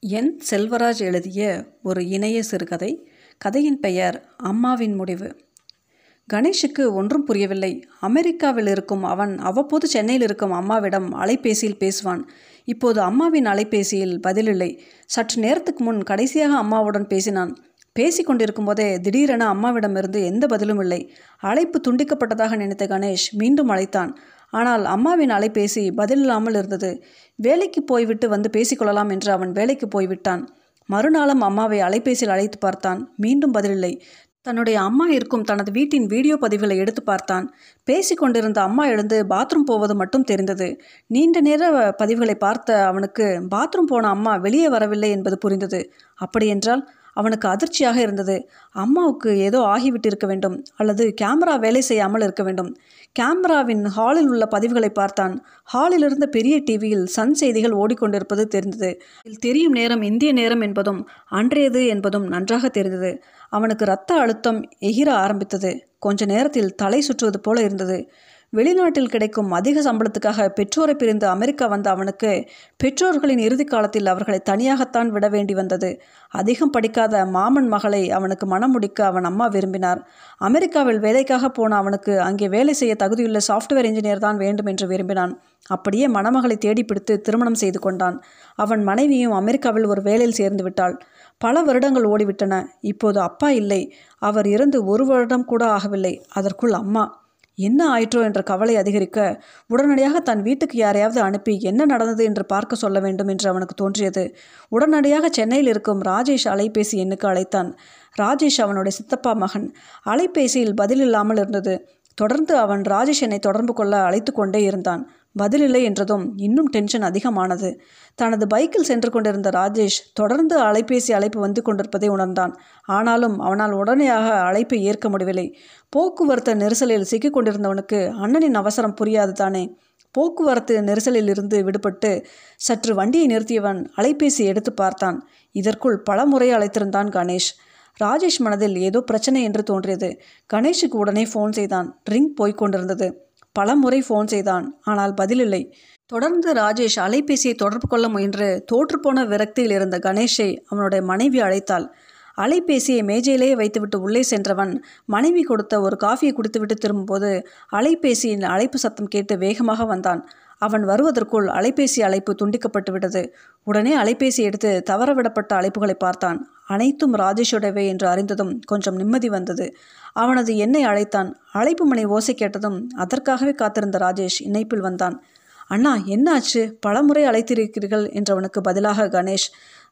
என் செல்வராஜ் எழுதிய ஒரு இணைய சிறுகதை. கதையின் பெயர் அம்மாவின் முடிவு. கணேஷுக்கு ஒன்றும் புரியவில்லை. அமெரிக்காவில் இருக்கும் அவன் அவ்வப்போது சென்னையில் இருக்கும் அம்மாவிடம் அலைபேசியில் பேசுவான். இப்போது அம்மாவின் அலைபேசியில் பதிலில்லை. சற்று நேரத்துக்கு முன் கடைசியாக அம்மாவுடன் பேசினான். பேசி கொண்டிருக்கும் போதே திடீரென அம்மாவிடமிருந்து எந்த பதிலும் இல்லை. அழைப்பு துண்டிக்கப்பட்டதாக நினைத்த கணேஷ் மீண்டும் அழைத்தான். ஆனால் அம்மாவின் அலைபேசி பதிலில்லாமல் இருந்தது. வேலைக்கு போய்விட்டு வந்து பேசிக்கொள்ளலாம் என்று அவன் வேலைக்கு போய்விட்டான். மறுநாளும் அம்மாவை அலைபேசியில் அழைத்து பார்த்தான். மீண்டும் பதிலில்லை. தன்னுடைய அம்மா இருக்கும் தனது வீட்டின் வீடியோ பதிவுகளை எடுத்து பார்த்தான். பேசிக்கொண்டிருந்த அம்மா எழுந்து பாத்ரூம் போவது மட்டும் தெரிந்தது. நீண்ட நேர பதிவுகளை பார்த்த அவனுக்கு பாத்ரூம் போன அம்மா வெளியே வரவில்லை என்பது புரிந்தது. அப்படியென்றால் அவனுக்கு அதிர்ச்சியாக இருந்தது. அம்மாவுக்கு ஏதோ ஆகிவிட்டு இருக்க வேண்டும். அல்லது கேமரா வேலை செய்யாமல் இருக்க வேண்டும். கேமராவின் ஹாலில் உள்ள பதிவுகளை பார்த்தான். ஹாலில் இருந்த பெரிய டிவியில் சன் செய்திகள் ஓடிக்கொண்டிருப்பது தெரிந்தது. இதில் தெரியும் நேரம் இந்திய நேரம் என்பதும் அன்றையது என்பதும் நன்றாக தெரிந்தது. அவனுக்கு இரத்த அழுத்தம் எகிர ஆரம்பித்தது. கொஞ்ச நேரத்தில் தலை சுற்றுவது போல இருந்தது. வெளிநாட்டில் கிடைக்கும் அதிக சம்பளத்துக்காக பெற்றோரை பிரிந்து அமெரிக்கா வந்த அவனுக்கு பெற்றோர்களின் இறுதி காலத்தில் அவர்களை தனியாகத்தான் விட வேண்டி வந்தது. அதிகம் படிக்காத மாமன் மகளை அவனுக்கு மனம் முடிக்க அவன் அம்மா விரும்பினார். அமெரிக்காவில் வேலைக்காக போன அவனுக்கு அங்கே வேலை செய்ய தகுதியுள்ள சாஃப்ட்வேர் இன்ஜினியர் தான் வேண்டும் என்று விரும்பினான். அப்படியே மணமகளை தேடி பிடித்து திருமணம் செய்து கொண்டான். அவன் மனைவியும் அமெரிக்காவில் ஒரு வேலையில் சேர்ந்து விட்டாள். பல வருடங்கள் ஓடிவிட்டன. இப்போது அப்பா இல்லை. அவர் இறந்து ஒரு வருடம் கூட ஆகவில்லை. அதற்குள் அம்மா என்ன ஆயிற்றோ என்ற கவலை அதிகரிக்க உடனடியாக தன் வீட்டுக்கு யாரையாவது அனுப்பி என்ன நடந்தது என்று பார்க்க சொல்ல வேண்டும் என்று அவனுக்கு தோன்றியது. உடனடியாக சென்னையில் இருக்கும் ராஜேஷ் அலைபேசி எண்ணுக்கு அழைத்தான். ராஜேஷ் அவனுடைய சித்தப்பா மகன். அலைபேசியில் பதில் இல்லாமல் இருந்தது. தொடர்ந்து அவன் ராஜேஷ் என்னை தொடர்பு கொள்ள அழைத்து கொண்டே இருந்தான். பதிலில்லை என்றதும் இன்னும் டென்ஷன் அதிகமானது. தனது பைக்கில் சென்று கொண்டிருந்த ராஜேஷ் தொடர்ந்து அலைபேசி அழைப்பு வந்து கொண்டிருப்பதை உணர்ந்தான். ஆனாலும் அவனால் உடனடியாக அழைப்பை ஏற்க முடியவில்லை. போக்குவரத்து நெரிசலில் சிக்கிக்கொண்டிருந்தவனுக்கு அண்ணனின் அவசரம் புரியாது தானே. போக்குவரத்து நெரிசலில் இருந்து விடுபட்டு சற்று வண்டியை நிறுத்தியவன் அலைபேசி எடுத்து பார்த்தான். இதற்குள் பல முறை அழைத்திருந்தான் கணேஷ். ராஜேஷ் மனதில் ஏதோ பிரச்சனை என்று தோன்றியது. கணேஷுக்கு உடனே ஃபோன் செய்தான். ரிங் போய்க் கொண்டிருந்தது. முறை ஃபோன் செய்தான். ஆனால் பதிலில்லை. தொடர்ந்து ராஜேஷ் அலைபேசியை தொடர்பு கொள்ள முயன்று தோற்றுப்போன விரக்தியில் இருந்த கணேஷை அவனுடைய மனைவி அழைத்தாள். அலைபேசியை மேஜையிலேயே வைத்துவிட்டு உள்ளே சென்றவன் மனைவி கொடுத்த ஒரு காஃபியை குடித்துவிட்டு திரும்பும்போது அலைபேசியின் அழைப்பு சத்தம் கேட்டு வேகமாக வந்தான். அவன் வருவதற்குள் அலைபேசி அழைப்பு துண்டிக்கப்பட்டு விட்டது உடனே அலைபேசி எடுத்து தவறவிடப்பட்ட அழைப்புகளை பார்த்தான். அனைத்தும் ராஜேஷோடவே என்று அறிந்ததும் கொஞ்சம் நிம்மதி வந்தது. அவனது என்னை அழைத்தான். அழைப்பு மணி ஓசை கேட்டதும் அதற்காகவே காத்திருந்த ராஜேஷ் இணைப்பில் வந்தான். அண்ணா என்னாச்சு? பலமுறை அழைத்திருக்கிறீர்கள் என்றவனுக்கு பதிலாக கணேஷ்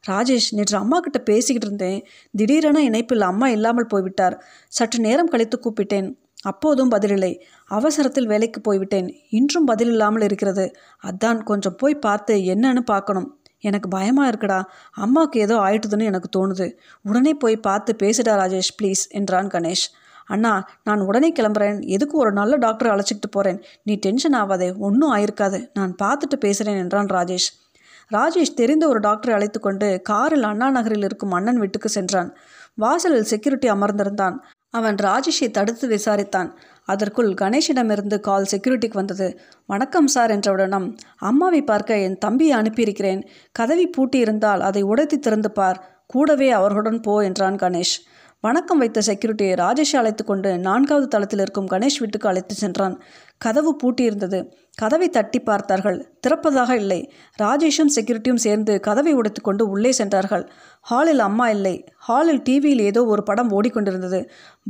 ராஜேஷ் நேற்று அம்மா கிட்ட பேசிக்கிட்டு இருந்தேன். திடீரென இணைப்பில் அம்மா இல்லாமல் போய்விட்டார். சற்று நேரம் கழித்து கூப்பிட்டேன். அப்போதும் பதிலில்லை. அவசரத்தில் வேலைக்கு போய்விட்டேன். இன்றும் பதில் இல்லாமல் இருக்கிறது. அதான் கொஞ்சம் போய் பார்த்து என்னன்னு பார்க்கணும். எனக்கு பயமாக இருக்குடா. அம்மாவுக்கு ஏதோ ஆயிட்டுதுன்னு எனக்கு தோணுது. உடனே போய் பார்த்து பேசுடா ராஜேஷ் ப்ளீஸ் என்றான் கணேஷ். அண்ணா நான் உடனே கிளம்புறேன். எதுக்கு ஒரு நல்ல டாக்டரை அழைச்சிக்கிட்டு போகிறேன் நீ டென்ஷன் ஆகாதே ஒன்றும் ஆயிருக்காது. நான் பார்த்துட்டு பேசுகிறேன் என்றான் ராஜேஷ். ராஜேஷ் தெரிந்த ஒரு டாக்டரை அழைத்து கொண்டு காரில் அண்ணா நகரில் இருக்கும் அண்ணன் வீட்டுக்கு சென்றான். வாசலில் செக்யூரிட்டி அமர்ந்திருந்தான். அவன் ராஜேஷை தடுத்து விசாரித்தான். அதற்குள் கணேஷிடமிருந்து கால் செக்யூரிட்டிக்கு வந்தது. வணக்கம் சார் என்றவுடனும் அம்மாவை பார்க்க என் தம்பியை அனுப்பியிருக்கிறேன். கதவி பூட்டியிருந்தால் அதை உடைத்து திறந்து பார். கூடவே அவர்களுடன் போ என்றான் கணேஷ். வணக்கம் வைத்த செக்யூரிட்டியை ராஜேஷை அழைத்து கொண்டு நான்காவது தளத்தில் இருக்கும் கணேஷ் வீட்டுக்கு அழைத்து சென்றான். கதவு பூட்டியிருந்தது. கதவை தட்டி பார்த்தார்கள். திறப்பதாக இல்லை. ராஜேஷும் செக்யூரிட்டியும் சேர்ந்து கதவை உடைத்து கொண்டு உள்ளே சென்றார்கள். ஹாலில் அம்மா இல்லை. ஹாலில் டிவியில் ஏதோ ஒரு படம் ஓடிக்கொண்டிருந்தது.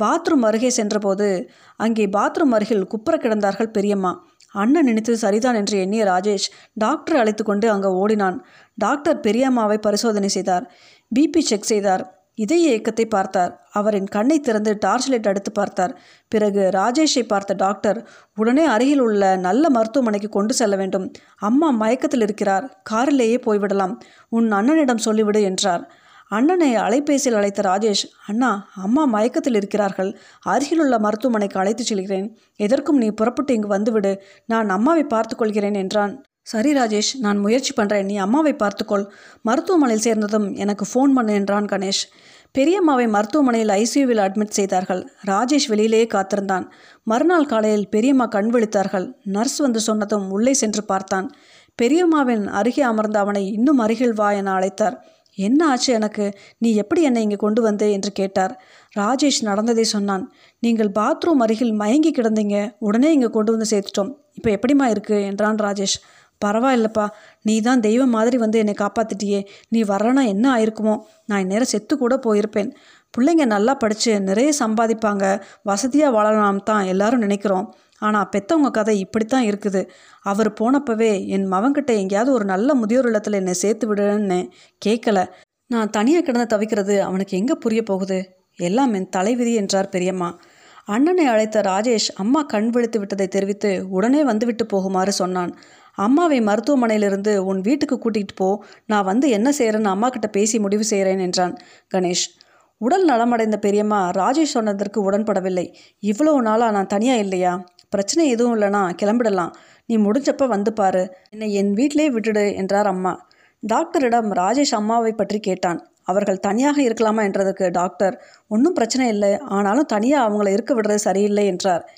பாத்ரூம் அருகே சென்றபோது அங்கே பாத்ரூம் அருகில் குப்புற கிடந்தார்கள் பெரியம்மா. அண்ணன் நினைத்தது சரிதான் என்று எண்ணிய ராஜேஷ் டாக்டரை அழைத்து கொண்டு அங்கே ஓடினான். டாக்டர் பெரியம்மாவை பரிசோதனை செய்தார். பிபி செக் செய்தார். இதய இயக்கத்தை பார்த்தார். அவரின் கண்ணை திறந்து டார்ச் லைட் அடுத்து பார்த்தார். பிறகு ராஜேஷை பார்த்த டாக்டர் உடனே அருகில் உள்ள நல்ல மருத்துவமனைக்கு கொண்டு செல்ல வேண்டும். அம்மா மயக்கத்தில் இருக்கிறார். காரிலேயே போய்விடலாம். உன் அண்ணனிடம் சொல்லிவிடு என்றார். அண்ணனை அலைபேசியில் அழைத்த ராஜேஷ் அண்ணா அம்மா மயக்கத்தில் இருக்கிறார்கள். அருகிலுள்ள மருத்துவமனைக்கு அழைத்துச் செல்கிறேன். எதற்கும் நீ புறப்பட்டு இங்கு வந்துவிடு. நான் அம்மாவை பார்த்துக்கொள்கிறேன் என்றான். சரி ராஜேஷ் நான் முயற்சி பண்ணுறேன் நீ அம்மாவை பார்த்துக்கொள். மருத்துவமனையில் சேர்ந்ததும் எனக்கு ஃபோன் பண்ணு என்றான் கணேஷ். பெரியம்மாவை மருத்துவமனையில் ஐசியூவில் அட்மிட் செய்தார்கள். ராஜேஷ் வெளியிலேயே காத்திருந்தான். மறுநாள் காலையில் பெரியம்மா கண் விழித்தார்கள். நர்ஸ் வந்து சொன்னதும் உள்ளே சென்று பார்த்தான். பெரியம்மாவின் அருகே அமர்ந்த அவனை இன்னும் அருகில் வா என அழைத்தார். என்ன ஆச்சு எனக்கு? நீ எப்படி என்னை இங்கே கொண்டு வந்தே? என்று கேட்டார். ராஜேஷ் நடந்ததை சொன்னான். நீங்கள் பாத்ரூம் அருகில் மயங்கி கிடந்தீங்க. உடனே இங்கே கொண்டு வந்து சேர்த்துட்டோம். இப்போ எப்படிம்மா இருக்கு? என்றான் ராஜேஷ். பரவாயில்லப்பா. நீ தான் தெய்வம் மாதிரி வந்து என்னை காப்பாத்திட்டியே. நீ வரலனா என்ன ஆயிருக்குமோ. நான் இந்நேரம் செத்து கூட போயிருப்பேன். பிள்ளைங்க நல்லா படித்து நிறைய சம்பாதிப்பாங்க. வசதியாக வாழலாம் தான் எல்லாரும் நினைக்கிறோம். ஆனால் பெத்தவங்க கதை இப்படித்தான் இருக்குது. அவர் போனப்பவே என் மவன்கிட்ட எங்கேயாவது ஒரு நல்ல முதியோர் இல்லத்தில் என்னை சேர்த்து விடுன்னு கேட்கல நான் தனியாக கிடந்து தவிக்கிறது அவனுக்கு எங்கே புரிய போகுது? எல்லாம் என் தலைவிதி என்றார் பெரியம்மா. அண்ணனை அழைத்த ராஜேஷ் அம்மா கண் விழித்து விட்டதை தெரிவித்து உடனே வந்துவிட்டு போகுமாறு சொன்னான். அம்மாவை மருத்துவமனையிலிருந்து உன் வீட்டுக்கு கூட்டிகிட்டு போ. நான் வந்து என்ன செய்கிறேன்னு அம்மா கிட்ட பேசி முடிவு செய்கிறேன் என்றான் கணேஷ். உடல் நலமடைந்த பெரியம்மா ராஜேஷ் சொன்னதற்கு உடன்படவில்லை. இவ்வளோ நாளாக நான் தனியாக இல்லையா? பிரச்சனை எதுவும் இல்லைனா கிளம்பிடலாம். நீ முடிஞ்சப்ப வந்து பாரு. என்னை என் வீட்டிலே விட்டுடு என்றார் அம்மா. டாக்டரிடம் ராஜேஷ் அம்மாவை பற்றி கேட்டான். அவர்கள் தனியாக இருக்கலாமா என்றதுக்கு டாக்டர் ஒன்றும் பிரச்சனை இல்லை. ஆனாலும் தனியாக அவங்கள இருக்க விடுறது சரியில்லை என்றார்.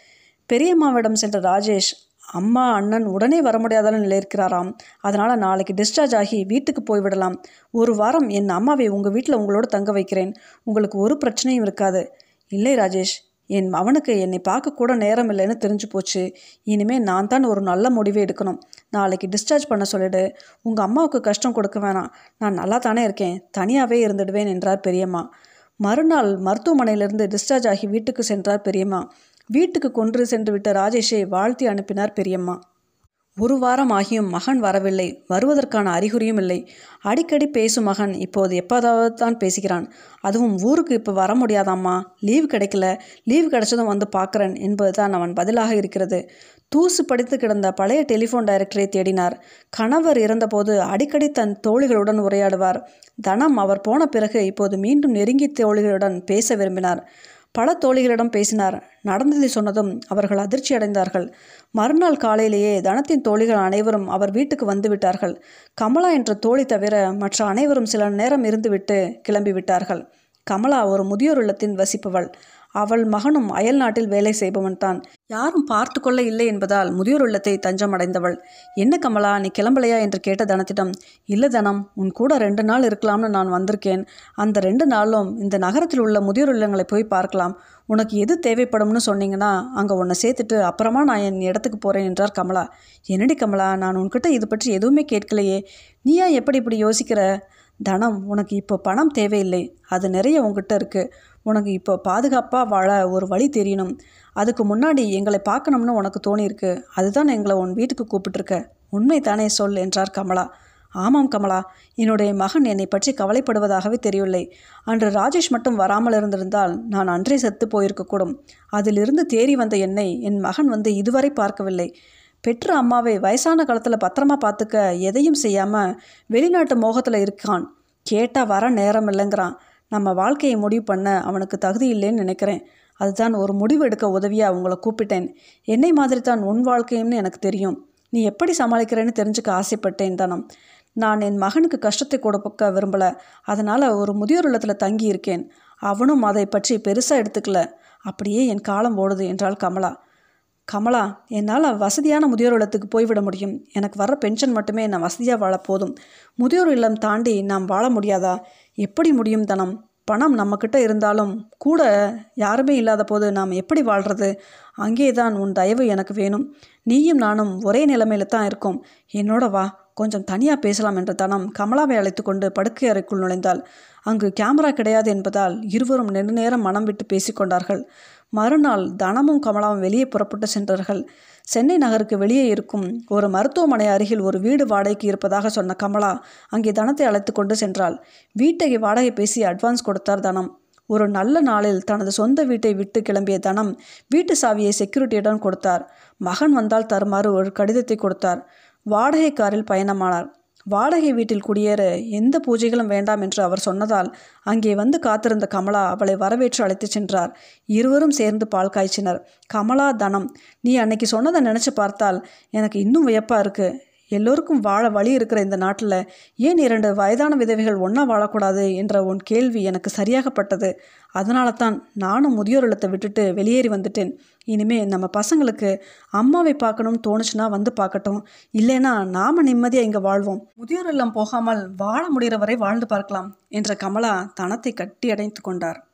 பெரியம்மாவிடம் சென்ற ராஜேஷ் அம்மா அண்ணன் உடனே வர முடியாத நிலை இருக்கிறாராம் அதனால் நாளைக்கு டிஸ்சார்ஜ் ஆகி வீட்டுக்கு போய்விடலாம் ஒரு வாரம் என் அம்மாவை உங்கள் வீட்டில் உங்களோட தங்க வைக்கிறேன். உங்களுக்கு ஒரு பிரச்சனையும் இருக்காது. இல்லை ராஜேஷ் என் அவனுக்கு என்னை பார்க்கக்கூட நேரம் இல்லைன்னு தெரிஞ்சு போச்சு. இனிமேல் நான் தான் ஒரு நல்ல முடிவை எடுக்கணும். நாளைக்கு டிஸ்சார்ஜ் பண்ண சொல்லிடு. உங்கள் அம்மாவுக்கு கஷ்டம் கொடுக்க வேணாம். நான் நல்லா தானே இருக்கேன். தனியாகவே இருந்துடுவேன் என்றார் பெரியம்மா. மறுநாள் மருத்துவமனையிலிருந்து டிஸ்சார்ஜ் ஆகி வீட்டுக்கு சென்றார் பெரியம்மா. வீட்டுக்கு கொன்று சென்று விட்ட ராஜேஷை வாழ்த்தி அனுப்பினார் பெரியம்மா. ஒரு வாரம் ஆகியும் மகன் வரவில்லை. வருவதற்கான அறிகுறியும் இல்லை. அடிக்கடி பேசும் மகன் இப்போது எப்போதாவது தான் பேசுகிறான். அதுவும் ஊருக்கு இப்போ வர முடியாதாம்மா? லீவ் கிடைக்கல. லீவ் கிடைச்சதும் வந்து பார்க்குறேன் என்பதுதான் அவன் பதிலாக இருக்கிறது. தூசு படித்து கிடந்த பழைய டெலிஃபோன் டைரக்டரை தேடினார். கணவர் இறந்தபோது அடிக்கடி தன் தோழிகளுடன் உரையாடுவார். தனம் அவர் போன பிறகு இப்போது மீண்டும் நெருங்கி தோழிகளுடன் பேச விரும்பினார். பல தோழிகளிடம் பேசினார். நடந்ததை சொன்னதும் அவர்கள் அதிர்ச்சி அடைந்தார்கள். மறுநாள் காலையிலேயே தனத்தின் தோழிகள் அனைவரும் அவர் வீட்டுக்கு வந்து விட்டார்கள். கமலா என்ற தோழி தவிர மற்ற அனைவரும் சில நேரம் இருந்துவிட்டு கிளம்பி விட்டார்கள் கமலா ஒரு முதியோர் இல்லத்தின் வசிப்பவள். அவள் மகனும் அயல் நாட்டில் வேலை செய்பவன் தான். யாரும் பார்த்து கொள்ள இல்லை என்பதால் முதியோர் உள்ளத்தை தஞ்சம் அடைந்தவள் என்ன கமலா நீ கிளம்பலையா? என்று கேட்ட தனத்திடம் இல்லை தனம் உன் கூட ரெண்டு நாள் இருக்கலாம்னு நான் வந்திருக்கேன். அந்த ரெண்டு நாளும் இந்த நகரத்தில் உள்ள முதியோர் இல்லங்களை போய் பார்க்கலாம். உனக்கு எது தேவைப்படும்னு சொன்னீங்கன்னா அங்கே உன்னை சேர்த்துட்டு அப்புறமா நான் என் இடத்துக்கு போகிறேன் என்றார் கமலா. என்னடி கமலா நான் உன்கிட்ட இது பற்றி எதுவுமே கேட்கலையே. நீயா எப்படி இப்படி யோசிக்கிற? தனம் உனக்கு இப்போ பணம் தேவையில்லை. அது நிறைய உங்ககிட்ட இருக்குது உனக்கு இப்போ பாதுகாப்பாக வாழ ஒரு வழி தெரியணும். அதுக்கு முன்னாடி எங்களை பார்க்கணும்னு உனக்கு தோணியிருக்கு. அதுதான் எங்களை உன் வீட்டுக்கு கூப்பிட்டுருக்க. உண்மை தானே சொல் என்றார் கமலா. ஆமாம் கமலா. என்னுடைய மகன் என்னை பற்றி கவலைப்படுவதாகவே தெரியவில்லை. அன்று ராஜேஷ் மட்டும் வராமல் இருந்திருந்தால் நான் அன்றே செத்து போயிருக்கக்கூடும். அதிலிருந்து தேறி வந்த என்னை என் மகன் வந்து இதுவரை பார்க்கவில்லை. பெற்ற அம்மாவை வயசான காலத்தில் பத்திரமா பார்த்துக்க எதையும் செய்யாமல் வெளிநாட்டு மோகத்தில் இருக்கான். கேட்டால் வர நேரம் இல்லைங்கிறான். நம்ம வாழ்க்கையை முடிவு பண்ண அவனுக்கு தகுதி இல்லைன்னு நினைக்கிறேன். அதுதான் ஒரு முடிவு எடுக்க உதவியாக அவங்கள கூப்பிட்டேன். என்னை மாதிரி தான் உன் வாழ்க்கையும்னு எனக்கு தெரியும். நீ எப்படி சமாளிக்கிறேன்னு தெரிஞ்சுக்க ஆசைப்பட்டேன் தானம். நான் என் மகனுக்கு கஷ்டத்தை கொடுக்க விரும்பலை. அதனால் ஒரு முதியோர் இல்லத்தில் தங்கி இருக்கேன். அவனும் அதை பற்றி பெருசாக எடுத்துக்கல. அப்படியே என் காலம் ஓடுது என்றாள் கமலா. கமலா என்னால் வசதியான முதியோர் இல்லத்துக்கு போய்விட முடியும். எனக்கு வர பென்ஷன் மட்டுமே நான் வசதியாக வாழ போதும். முதியோர் இல்லம் தாண்டி நாம் வாழ முடியாதா? எப்படி முடியும் தனம்? பணம் நம்மக்கிட்ட இருந்தாலும் கூட யாருமே இல்லாத போது நாம் எப்படி வாழ்கிறது அங்கே தான் உன் தயவு எனக்கு வேணும். நீயும் நானும் ஒரே நிலைமையில தான் இருக்கோம். என்னோட வா கொஞ்சம் தனியாக பேசலாம் என்ற தனம் கமலாவை அழைத்து கொண்டு படுக்கை அறைக்குள் நுழைந்தாள். அங்கு கேமரா கிடையாது என்பதால் இருவரும் நெடுநேரம் மனம் விட்டு பேசிக்கொண்டார்கள் மறுநாள் தனமும் கமலாவும் வெளியே புறப்பட்டு சென்றார்கள் சென்னை நகருக்கு வெளியே இருக்கும் ஒரு மருத்துவமனை அருகில் ஒரு வீடு வாடகைக்கு இருப்பதாக சொன்ன கமலா அங்கே தனத்தை அழைத்து கொண்டு சென்றாள். வீட்டை வாடகை பேசி அட்வான்ஸ் கொடுத்தார் தனம். ஒரு நல்ல நாளில் தனது சொந்த வீட்டை விட்டு கிளம்பிய தனம் வீட்டு சாவியை செக்யூரிட்டியிடம் கொடுத்தார். மகன் வந்தால் தருமாறு ஒரு கடிதத்தை கொடுத்தார். வாடகை காரில் பயணமானார். வாடகை வீட்டில் குடியேற எந்த பூஜைகளும் வேண்டாம் என்று அவர் சொன்னதால் அங்கே வந்து காத்திருந்த கமலா அவளை வரவேற்று அழைத்துச் சென்றார். இருவரும் சேர்ந்து பால் காய்ச்சினர். கமலா தனம் நீ அன்னைக்கு சொன்னதை நினச்சி பார்த்தால் எனக்கு இன்னும் வியப்பாக இருக்குது எல்லோருக்கும் வாழ வழி இருக்கிற இந்த நாட்டில் ஏன் இரண்டு வயதான விதவைகள் ஒன்றா வாழக்கூடாது என்ற உன் கேள்வி எனக்கு சரியாகப்பட்டது. அதனால தான் நானும் முதியோர் இல்லத்தை விட்டுட்டு வெளியேறி வந்துட்டேன். இனிமே நம்ம பசங்களுக்கு அம்மாவை பார்க்கணும்னு தோணுச்சுன்னா வந்து பார்க்கட்டும். இல்லைன்னா நாம் நிம்மதியாக இங்கே வாழ்வோம். முதியோர் இல்லம் போகாமல் வாழ முடிகிற வரை வாழ்ந்து பார்க்கலாம் என்ற கமலா தனத்தை கட்டி அடைத்து கொண்டார்.